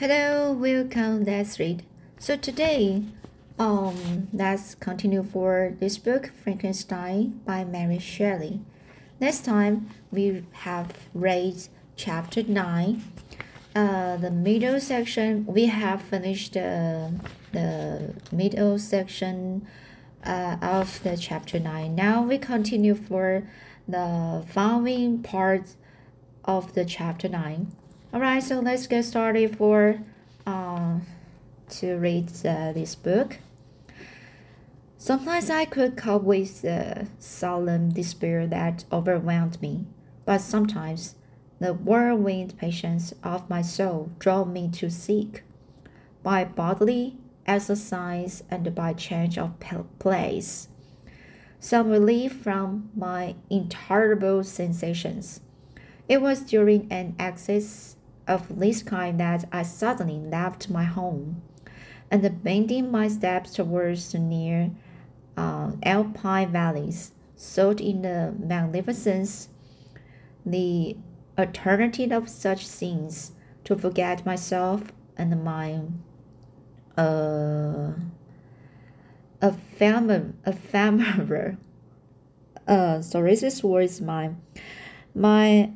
Hello, welcome. Let's read. So today, um, let's continue for this book, Frankenstein by Mary Shelley. Next time we have read chapter nine. Uh, the middle section we have finished uh, the middle section uh, of the chapter nine. Now we continue for the following part of the chapter nine. All right, so let's get started for uh, to read uh, this book. Sometimes I could cope with the solemn despair that overwhelmed me, but sometimes the whirlwind patience of my soul drove me to seek, by bodily exercise and by change of place, some relief from my intolerable sensations. It was during an excess of this kind that I suddenly left my home, and bending my steps towards the near uh, alpine valleys, sought in the magnificence, the eternity of such scenes, to forget myself and my uh, ephemeral, ephemeral uh, sorry, this word is my my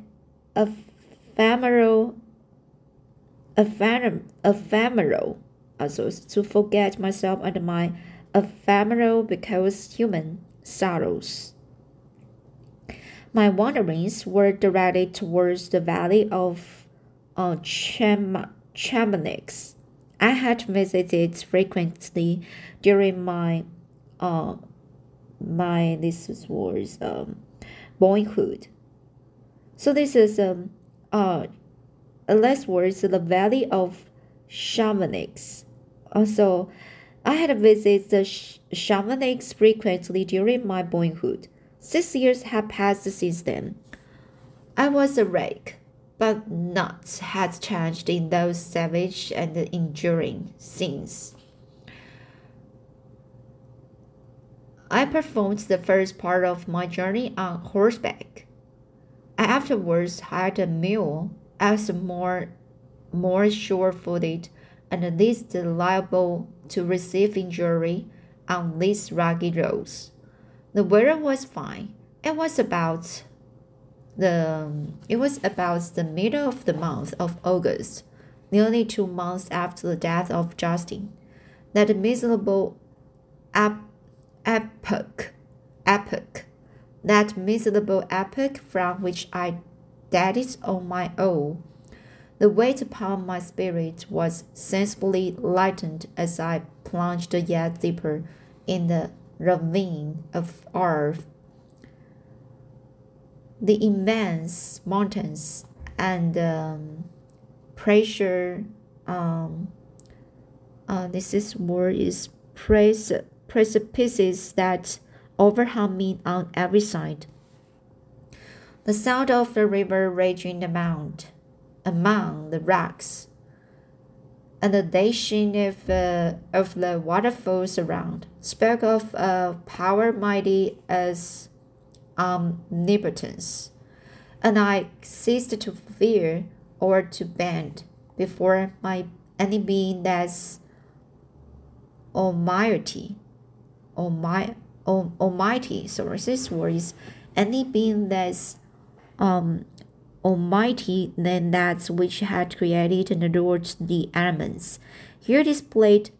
ephemeral ephemeral, also to forget myself and my ephemeral because human sorrows. My wanderings were directed towards the valley of uh, Cham- Chamonix. I had visited frequently during my uh, my this was um, boyhood. So this is um uh last words the valley of Chamonix. Also, I had visited the Chamonix frequently during my boyhood. Six years had passed since then. I was a rake, but not had changed in those savage and enduring scenes. I performed the first part of my journey on horseback. I afterwards hired a mule as more, more sure-footed and least liable to receive injury on these rugged roads. The weather was fine. It was about the it was about the middle of the month of August, nearly two months after the death of Justine, that miserable ap- epoch, epoch, that miserable epoch from which I dated on my own. The weight upon my spirit was sensibly lightened as I plunged yet deeper in the ravine of earth. The immense mountains and um, pressure, um, uh, this is word is prec- precipices that overhung me on every side. The sound of the river raging amount among the rocks, and the dashing of, uh, of the waterfalls around spoke of a power mighty as omnipotence, and I ceased to fear or to bend before my any being that's almighty, almighty, almighty. Sorry, this word is any being that's um, almighty than that which had created and wrought the elements, here displayed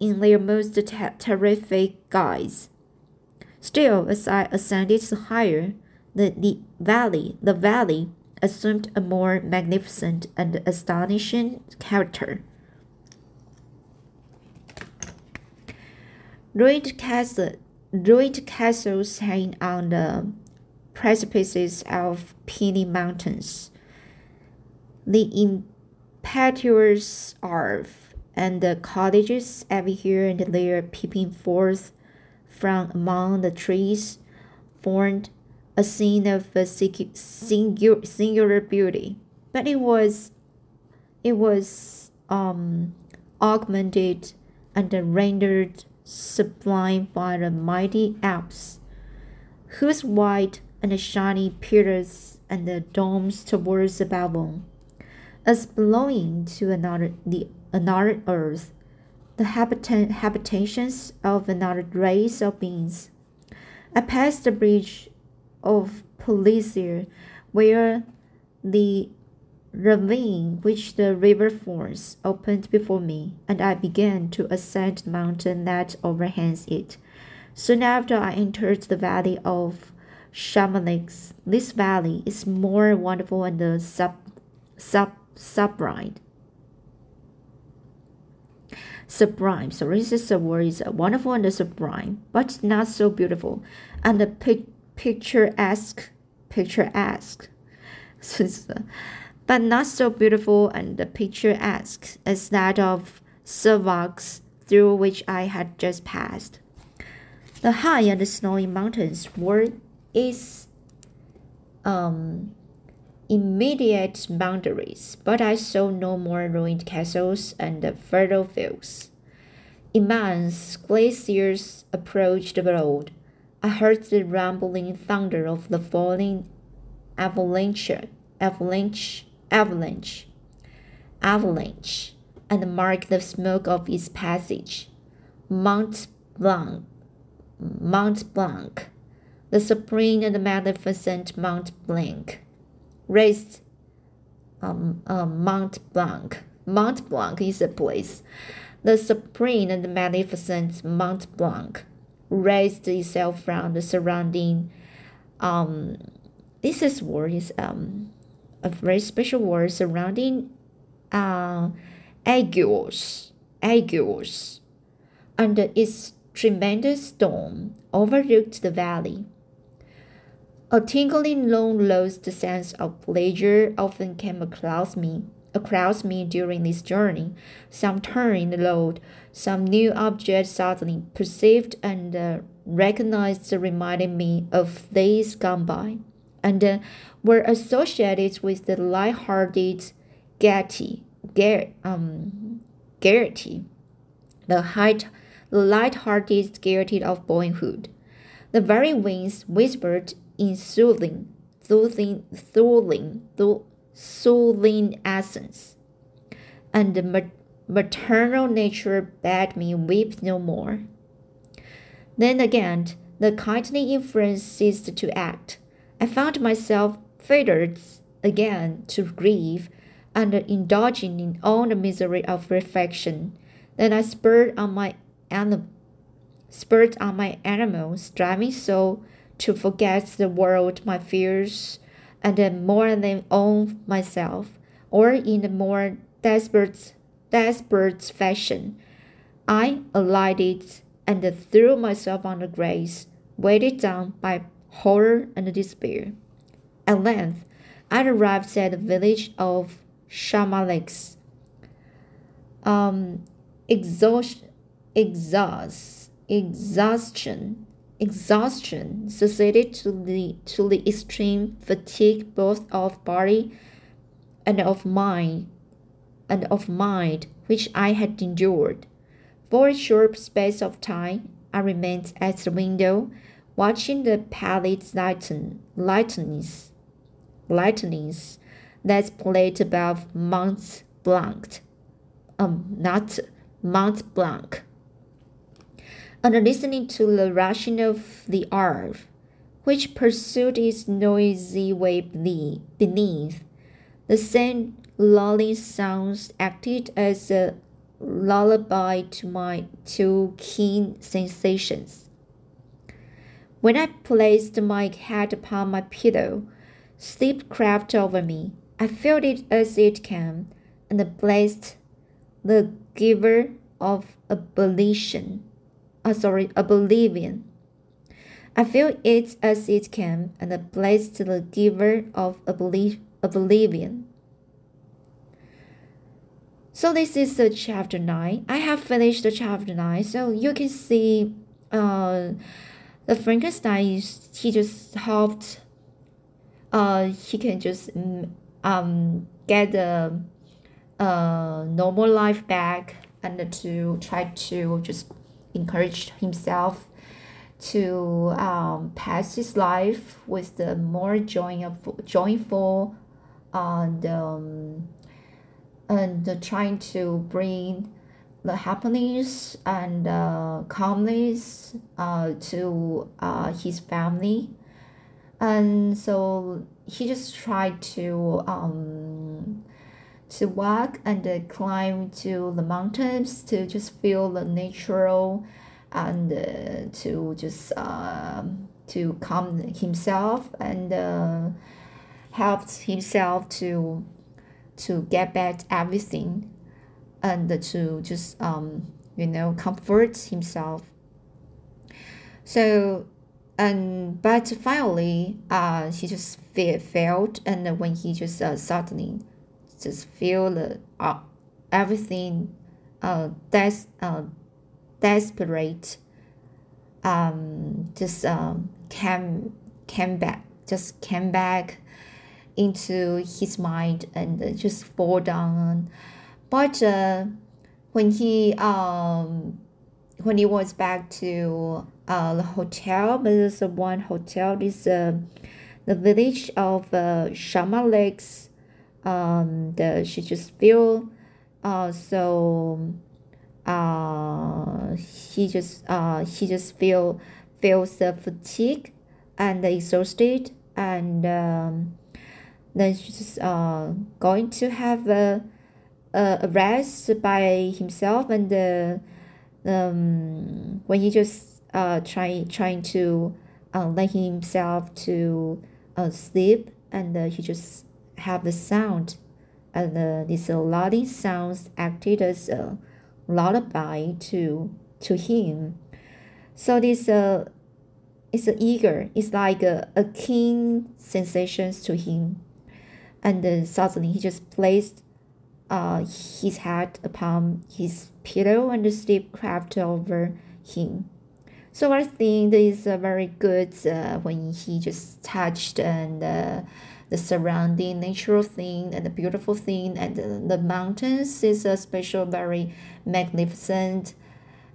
in their most ter terrific guise. Still, as I ascended higher, the, the valley, the valley assumed a more magnificent and astonishing character. Ruined castle, ruined castles hang on the precipices of peony mountains. The impetuous Arve and the cottages every here and there peeping forth from among the trees formed a scene of a singular, singular beauty. But it was it was um, augmented and rendered sublime by the mighty Alps, whose white and the shiny pillars and the domes towards the Babylon, as belonging to another the another earth, the habitat, habitations of another race of beings. I passed the bridge of Pelissier, where the ravine which the river forms opened before me, and I began to ascend the mountain that overhangs it. Soon after I entered the valley of Chamonix. This valley is more wonderful and sub, sub, sublime. Sublime. So this is a word is wonderful and sublime, but not so beautiful, and the picturesque, picturesque. but not so beautiful and the picturesque as that of Servox through which I had just passed. The high and the snowy mountains were its um, immediate boundaries, but I saw no more ruined castles and fertile fields. Immense glaciers approached the road. I heard the rumbling thunder of the falling avalanche, avalanche, avalanche, avalanche, and marked the smoke of its passage. Mount Blanc, Mount Blanc the supreme and magnificent Mount Blanc, raised um, uh, Mount Blanc. Mount Blanc is a place. The supreme and magnificent Mount Blanc raised itself from the surrounding. Um, this is word is um, a very special word surrounding uh, Aiguilles, Aiguilles, and its tremendous dome overlooked the valley. A tingling, long-lost sense of pleasure often came across me, across me during this journey. Some turn in the road, some new object suddenly perceived and uh, recognized reminded me of days gone by, and uh, were associated with the light-hearted gaiety, um, gaiety, the height, the light-hearted gaiety of boyhood. The very winds whispered soothing, soothing, soothing, soothing essence. And the maternal nature bade me weep no more. Then again, the kindly influence ceased to act. I found myself fettered again to grief and indulging in all the misery of reflection. Then I spurred on my animal, spurred on my animal, striving so to forget the world, my fears, and then more than own myself, or in a more desperate, desperate fashion. I alighted and threw myself on the grass, weighted down by horror and despair. At length, I arrived at the village of Chamonix. Um, exhaust, exhaust, exhaustion exhaustion succeeded to the to the extreme fatigue both of body and of mind and of mind which I had endured. For a short space of time I remained at the window, watching the pallid lighten, lightnings, lightnings that played above Mont Blanc, um, not Mont Blanc and listening to the rushing of the earth, which pursued its noisy way beneath. The same lulling sounds acted as a lullaby to my two keen sensations. When I placed my head upon my pillow, sleep crept over me. I felt it as it came, and blessed the giver of abolition uh, sorry, oblivion. I feel it as it came, and I blessed the giver of oblivion. So this is the chapter 9. I have finished the chapter 9, so you can see uh, the Frankenstein, he just helped, uh, he can just mm, um, get the uh, normal life back and to try to just encouraged himself to um, pass his life with the more joyful, joyful and um, and trying to bring the happiness and uh, calmness uh, to uh, his family. And so he just tried to um, to walk and climb to the mountains to just feel the natural and uh, to just um, to calm himself and uh, helped himself to to get back everything and to just um, you know comfort himself. So and but finally uh, he just fe- failed and when he just uh, suddenly just feel the uh, everything uh, des- uh, desperate um, just um, came came back just came back into his mind and just fall down. But uh, when he um when he was back to uh, the hotel there's one hotel is uh, the village of uh, Shama Lakes um the she just feel uh so uh he just uh he just feel feels the fatigue and exhausted and um, then she's uh going to have a, a rest by himself and uh, um when he just uh trying trying to uh, let himself to uh, sleep and uh, he just have the sound. And uh, these uh, lulling sounds acted as a lullaby to to him. So this uh it's eager it's like a, a keen sensations to him. And then suddenly he just placed uh, his head upon his pillow and the sleep crept over him. So I think this is a very good uh, when he just touched and uh, the surrounding natural thing and the beautiful thing and the, the mountains is a special very magnificent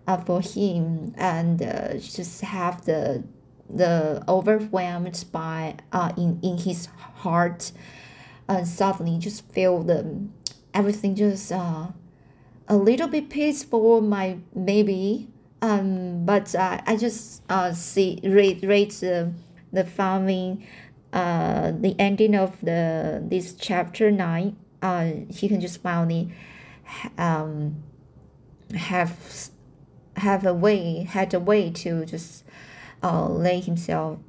uh, for him. And uh, just have the the overwhelmed by uh, in, in his heart and suddenly just feel the everything just uh, a little bit peaceful my maybe. Um but uh, I just uh see read read the the following uh the ending of the this chapter nine uh he can just finally um have have a way had a way to just uh lay himself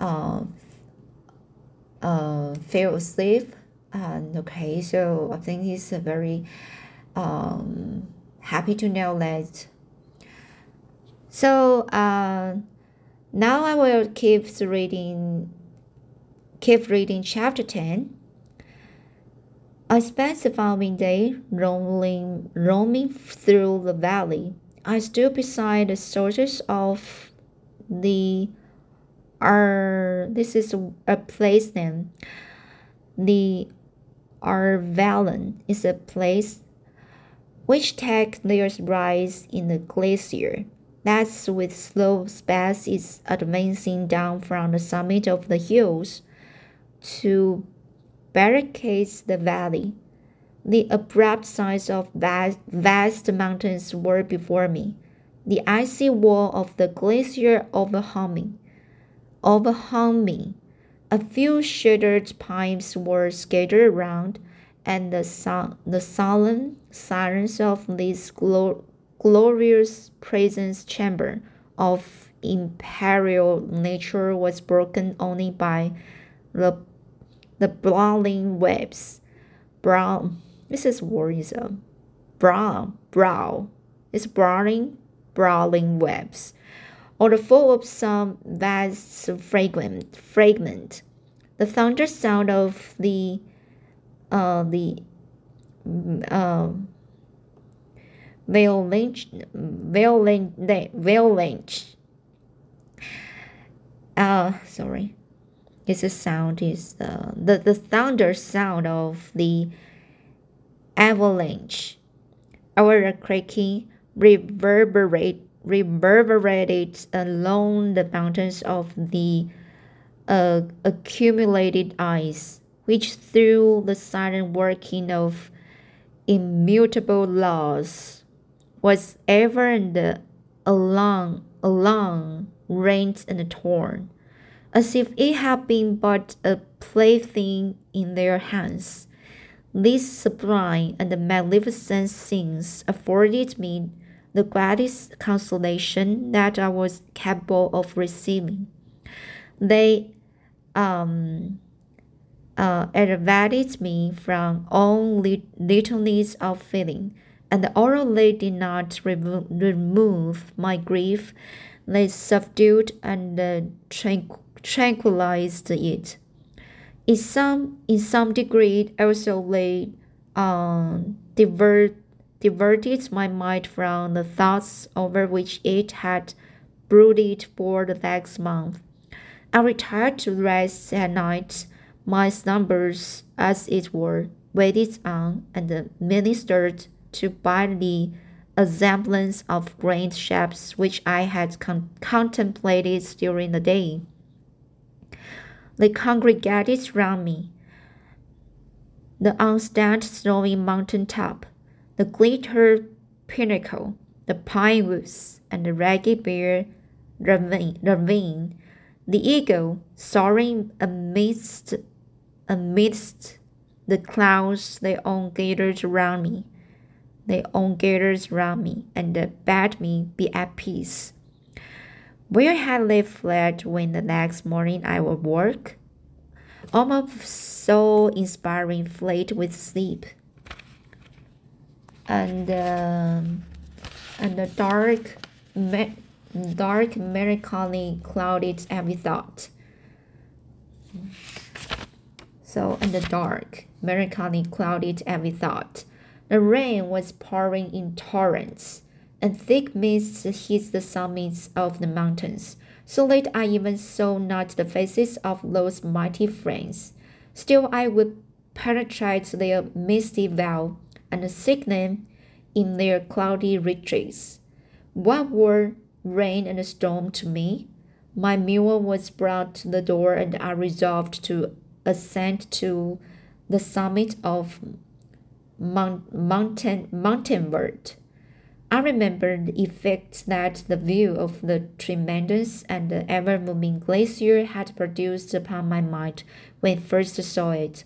uh uh, fell asleep. And okay, so I think he's very um, happy to know that. So uh, now I will keep reading, keep reading chapter ten. I spent the following day roaming, roaming through the valley. I stood beside the sources of the are this is a place name. The Arveiron is a place which take their rise in the glacier. That's with slow speed is advancing down from the summit of the hills to barricade the valley. The abrupt sides of vast, vast mountains were before me, the icy wall of the glacier overhanging overhung me. A few shattered pipes were scattered around, and the, so- the solemn silence of this glo- glorious presence chamber of imperial nature was broken only by the, the brawling webs. Brown, this is worrisome. Brown, brow, it's brawling, brawling webs or the fall of some vast fragment, fragment. The thunder sound of the uh, the uh, violent, violent, violent. Uh, sorry. A sound is uh, the the thunder sound of the avalanche. Our cracking reverberate reverberated along the mountains of the uh, accumulated ice, which through the silent working of immutable laws was ever and along, along, rent and torn, as if it had been but a plaything in their hands. These sublime and magnificent scenes afforded me the greatest consolation that I was capable of receiving. They um, uh, elevated me from all littleness of feeling, and although they did not remo remove my grief, they subdued and uh, tranquilized it. In some, in some degree, also they um, divert, diverted my mind from the thoughts over which it had brooded for the next month. I retired to rest at night my slumbers, as it were, waited on and ministered to by the semblance of grand shapes which I had con contemplated during the day. They congregated round me. The unstained snowy mountain top, the glitter pinnacle, the pine woods, and the ragged bare ravine, ravine the eagle soaring amidst amidst the clouds they all gathered around me. They all gathered around me and bade me be at peace. Where had they fled when the next morning I work? Almost so inspiring, fled with sleep. And um, and the dark, me- dark melancholy clouded every thought. So in the dark, melancholy clouded every thought. The rain was pouring in torrents, and thick mists hid the summits of the mountains, so that I even saw not the faces of those mighty friends. Still, I would penetrate their misty veil and seek them in their cloudy retreats. What were rain and storm to me? My mule was brought to the door, and I resolved to ascend to the summit of Mount, mountain mountainward. I remember the effect that the view of the tremendous and ever moving glacier had produced upon my mind when I first saw it.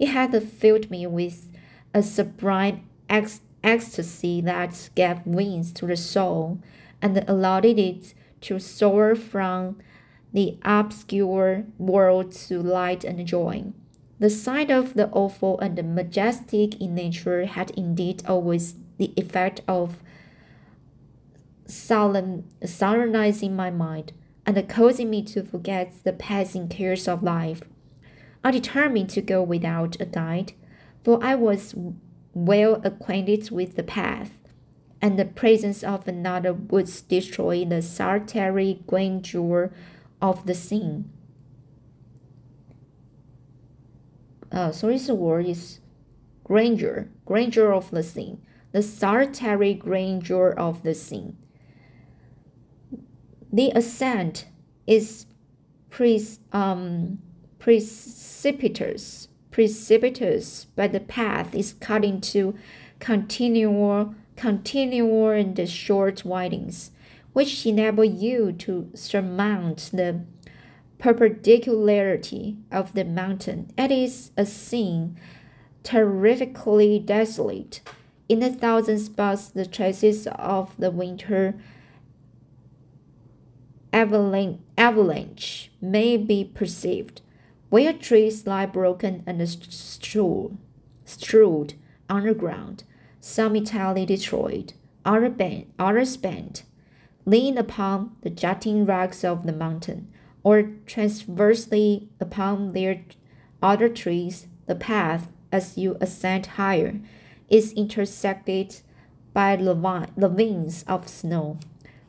It had filled me with a sublime ec- ecstasy that gave wings to the soul and allowed it to soar from the obscure world to light and joy. The sight of the awful and majestic in nature had indeed always the effect of solemn, solemnizing my mind and causing me to forget the passing cares of life. I determined to go without a guide, for I was well acquainted with the path, and the presence of another would destroy the solitary grandeur of the scene. Uh, sorry, the word is grandeur, grandeur of the scene, the solitary grandeur of the scene. The ascent is pre, um, precipitous, precipitous, but the path is cut into continual, continual and short windings which enable you to surmount the perpendicularity of the mountain. It is a scene terrifically desolate. In a thousand spots, the traces of the winter avalanche may be perceived, where trees lie broken and strewed, underground, some entirely destroyed, others bent, lean upon the jutting rocks of the mountain, or transversely upon their other trees, the path, as you ascend higher, is intersected by ravines of snow,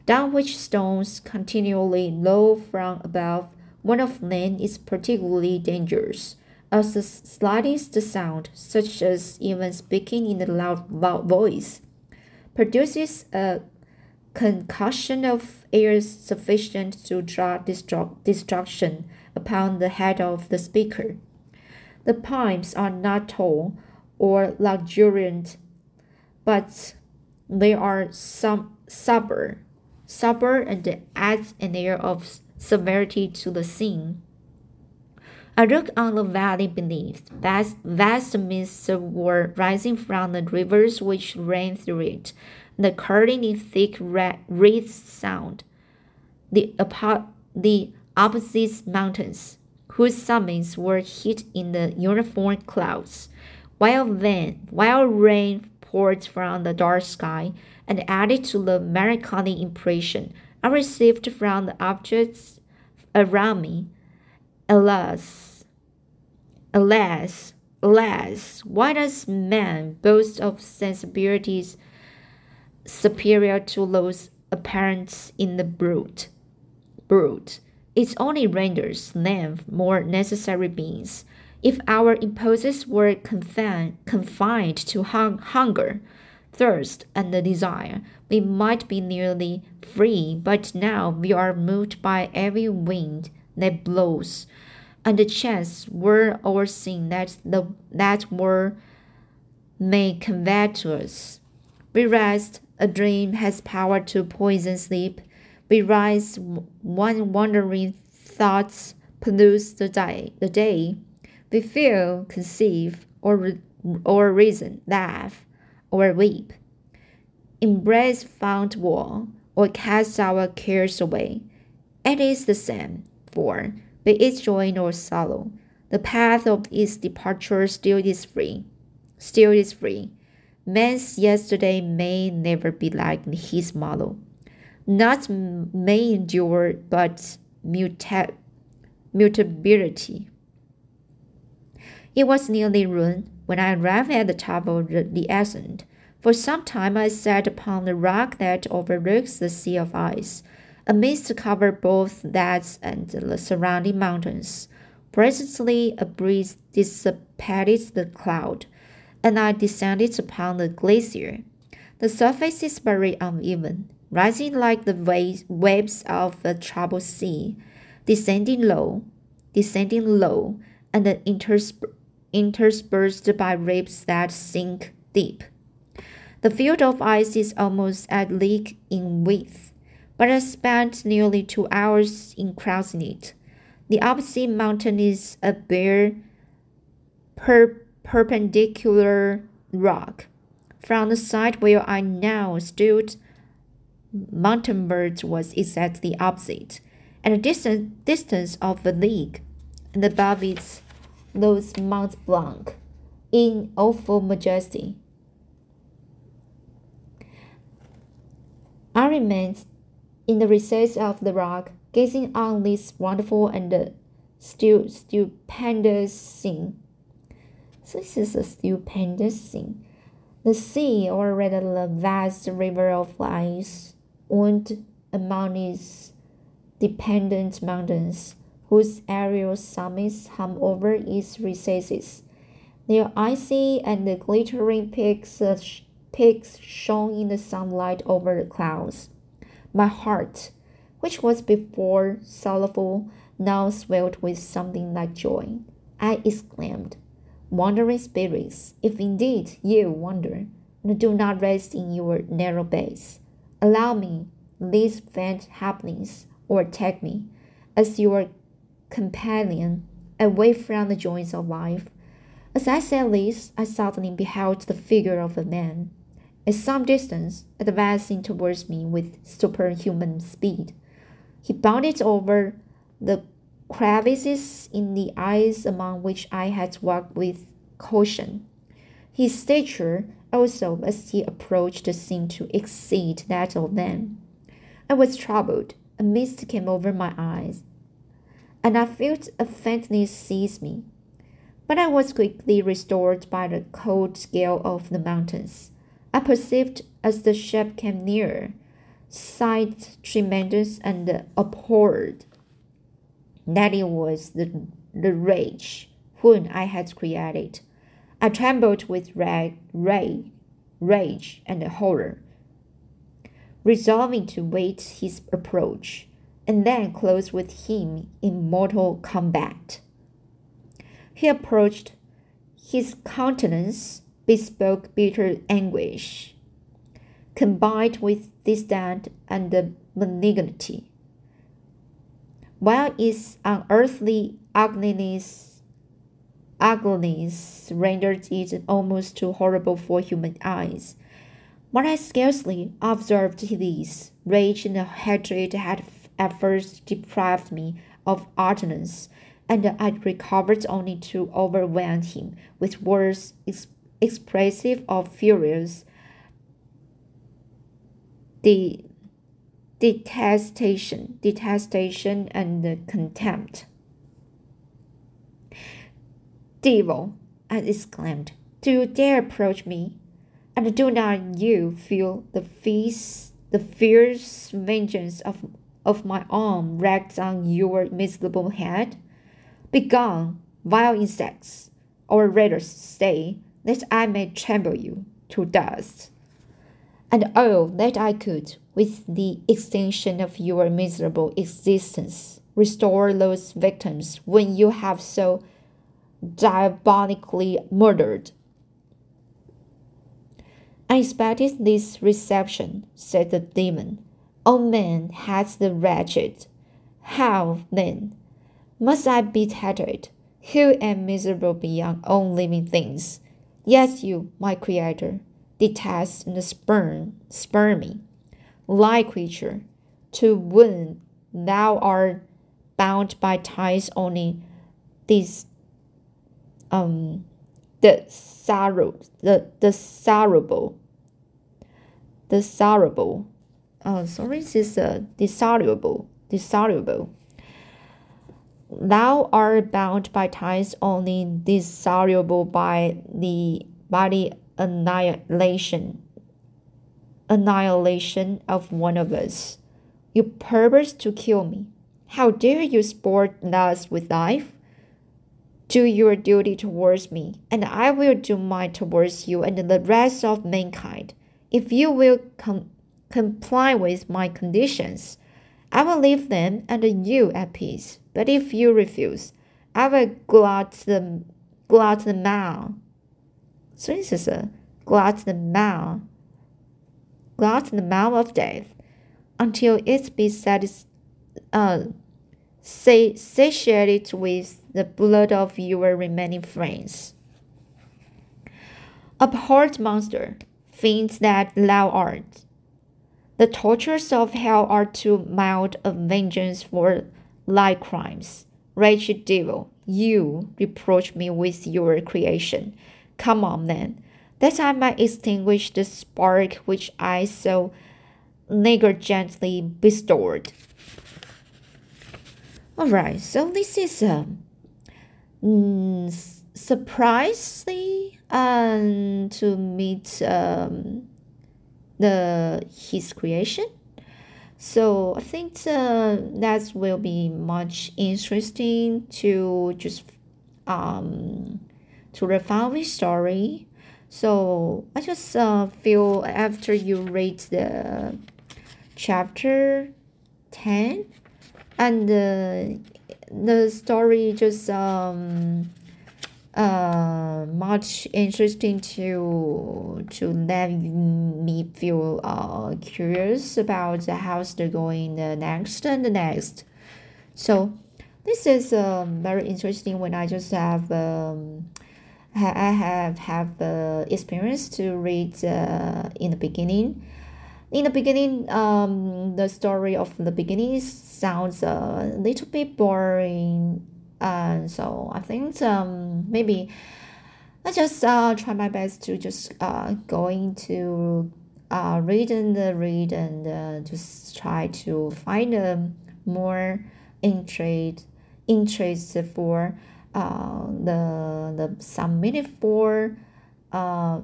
down which stones continually roll from above. One of them is particularly dangerous, as the slightest sound, such as even speaking in a loud loud voice, produces a concussion of air sufficient to draw destruction upon the head of the speaker. The pipes are not tall or luxuriant but they are some sober, sober and adds an air of severity to the scene. I look on the valley beneath. Vast, vast mists were rising from the rivers which ran through it, the curling in thick wreaths sound. The, the opposite mountains, whose summits were hid in the uniform clouds, while then, while rain poured from the dark sky and added to the melancholy impression I received from the objects around me. Alas, alas, alas, why does man boast of sensibilities superior to those apparent in the brute? Brute. It only renders them more necessary beings. If our impulses were confined, confined to hung, hunger, thirst, and desire, we might be nearly free, but now we are moved by every wind that blows, and the chance word or sin that the that word may convey to us. We rest, a dream has power to poison sleep. We rise, one wandering thoughts pollutes the day. The day, we feel, conceive, or or reason, laugh, or weep embrace found wall, or cast our cares away. It is the same, for, be it joy or sorrow, the path of its departure still is free. Still is free. Man's yesterday may never be like his model. Not may endure, but muta- mutability. It was nearly noon when I arrived at the top of the ascent. For some time I sat upon the rock that overlooks the sea of ice. A mist covered both that and the surrounding mountains. Presently a breeze dissipated the cloud, and I descended upon the glacier. The surface is very uneven, rising like the waves of a troubled sea, descending low, descending low, and interspersed by ribs that sink deep. The field of ice is almost at league in width, but I spent nearly two hours in crossing it. The opposite mountain is a bare, per perpendicular rock. From the side where I now stood, Montanvert was exactly opposite, at a distant distance of a league, and above it rose Mont Blanc in awful majesty. I remained in the recess of the rock, gazing on this wonderful and still stupendous scene. So this is a stupendous scene. The sea, or rather the vast river of ice, wound among its dependent mountains, whose aerial summits hum over its recesses. Their icy and glittering peaks uh, peaks shone in the sunlight over the clouds. My heart, which was before sorrowful, now swelled with something like joy. I exclaimed, Wandering spirits, if indeed you wander, and do not rest in your narrow base, allow me these faint happenings, or take me as your companion away from the joys of life. As I said this, I suddenly beheld the figure of a man at some distance, advancing towards me with superhuman speed. He bounded over the crevices in the ice among which I had walked with caution. His stature also, as he approached, seemed to exceed that of man. I was troubled. A mist came over my eyes, and I felt a faintness seize me. But I was quickly restored by the cold scale of the mountains. I perceived as the ship came nearer, sighed tremendous and abhorred that it was the, the rage whom I had created. I trembled with rage, rage and horror, resolving to wait his approach and then close with him in mortal combat. He approached, his countenance bespoke bitter anguish. combined with disdain and malignity. While its unearthly ugliness, ugliness rendered it almost too horrible for human eyes. But I scarcely observed these. Rage and hatred had at first deprived me of utterance, and I recovered only to overwhelm him with words ex- expressive of furious detestation, detestation and contempt. Devil, I exclaimed, do you dare approach me? And do not you feel the fierce, the fierce vengeance of, of my arm racked on your miserable head? Begone, vile insects, or rather stay, that I may trample you to dust. And oh, that I could, with the extinction of your miserable existence, restore those victims when you have so diabolically murdered I expected this reception, said the demon. O man has the wretched. How, then, must I be tattered, who am miserable beyond all living things? Yet you, my creator, detest and spurn, spurn me, like creature, to whom thou art bound by ties only this um the sorrow, the the sorrowful, the sorrowful. Oh, sorry, this is uh, desirable, desirable. Thou art bound by ties only dissoluble by the body annihilation, annihilation of one of us. You purpose to kill me. How dare you sport thus with life? Do your duty towards me, and I will do mine towards you and the rest of mankind. If you will com- comply with my conditions, I will leave them and you at peace. But if you refuse, I will glut the glut the mouth. So this is a glut the mouth, glut the mouth of death, until it be satisfied. Uh, satiated with the blood of your remaining friends. Abhorred monster, fiend that thou art. The tortures of hell are too mild a vengeance for thy crimes. Wretched devil, you reproach me with your creation. Come on, then, that I might extinguish the spark which I so negligently bestowed. All right, so this is um, mm, surprisingly um, to meet um, the his creation. So I think uh, that will be much interesting to just um to refine the story. So I just uh, feel after you read the chapter ten and uh, the story just um uh much interesting to to let me feel uh curious about the house they're going the next and the next. So this is um very interesting when i just have um i have have the experience to read uh, in the beginning. In the beginning, um, the story of the beginning sounds a little bit boring, and so I think um maybe I just uh try my best to just uh going to uh read and read and uh, just try to find a more interest interest for uh the the some metaphor uh,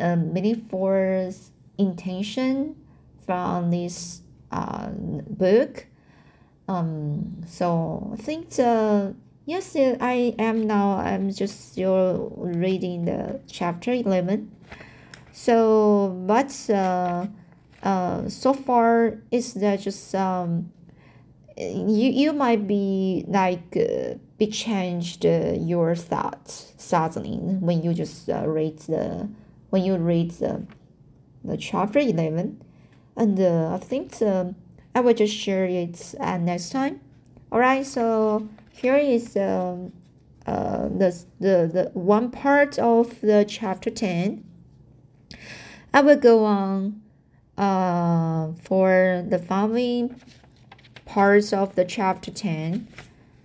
uh metaphors intention from this uh, book. Um, so I think the yes, I am now. I'm just still reading the chapter eleven. So, but uh, uh, so far is that just um, you you might be like uh, be changed uh, your thoughts suddenly when you just uh, read the when you read the the chapter 11 and uh, I think um, I will just share it uh, next time. Alright, so here is um, uh, the, the, the one part of the chapter 10. I will go on uh, for the following parts of the chapter 10.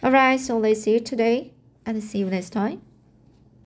Alright, so let's see it today and see you next time.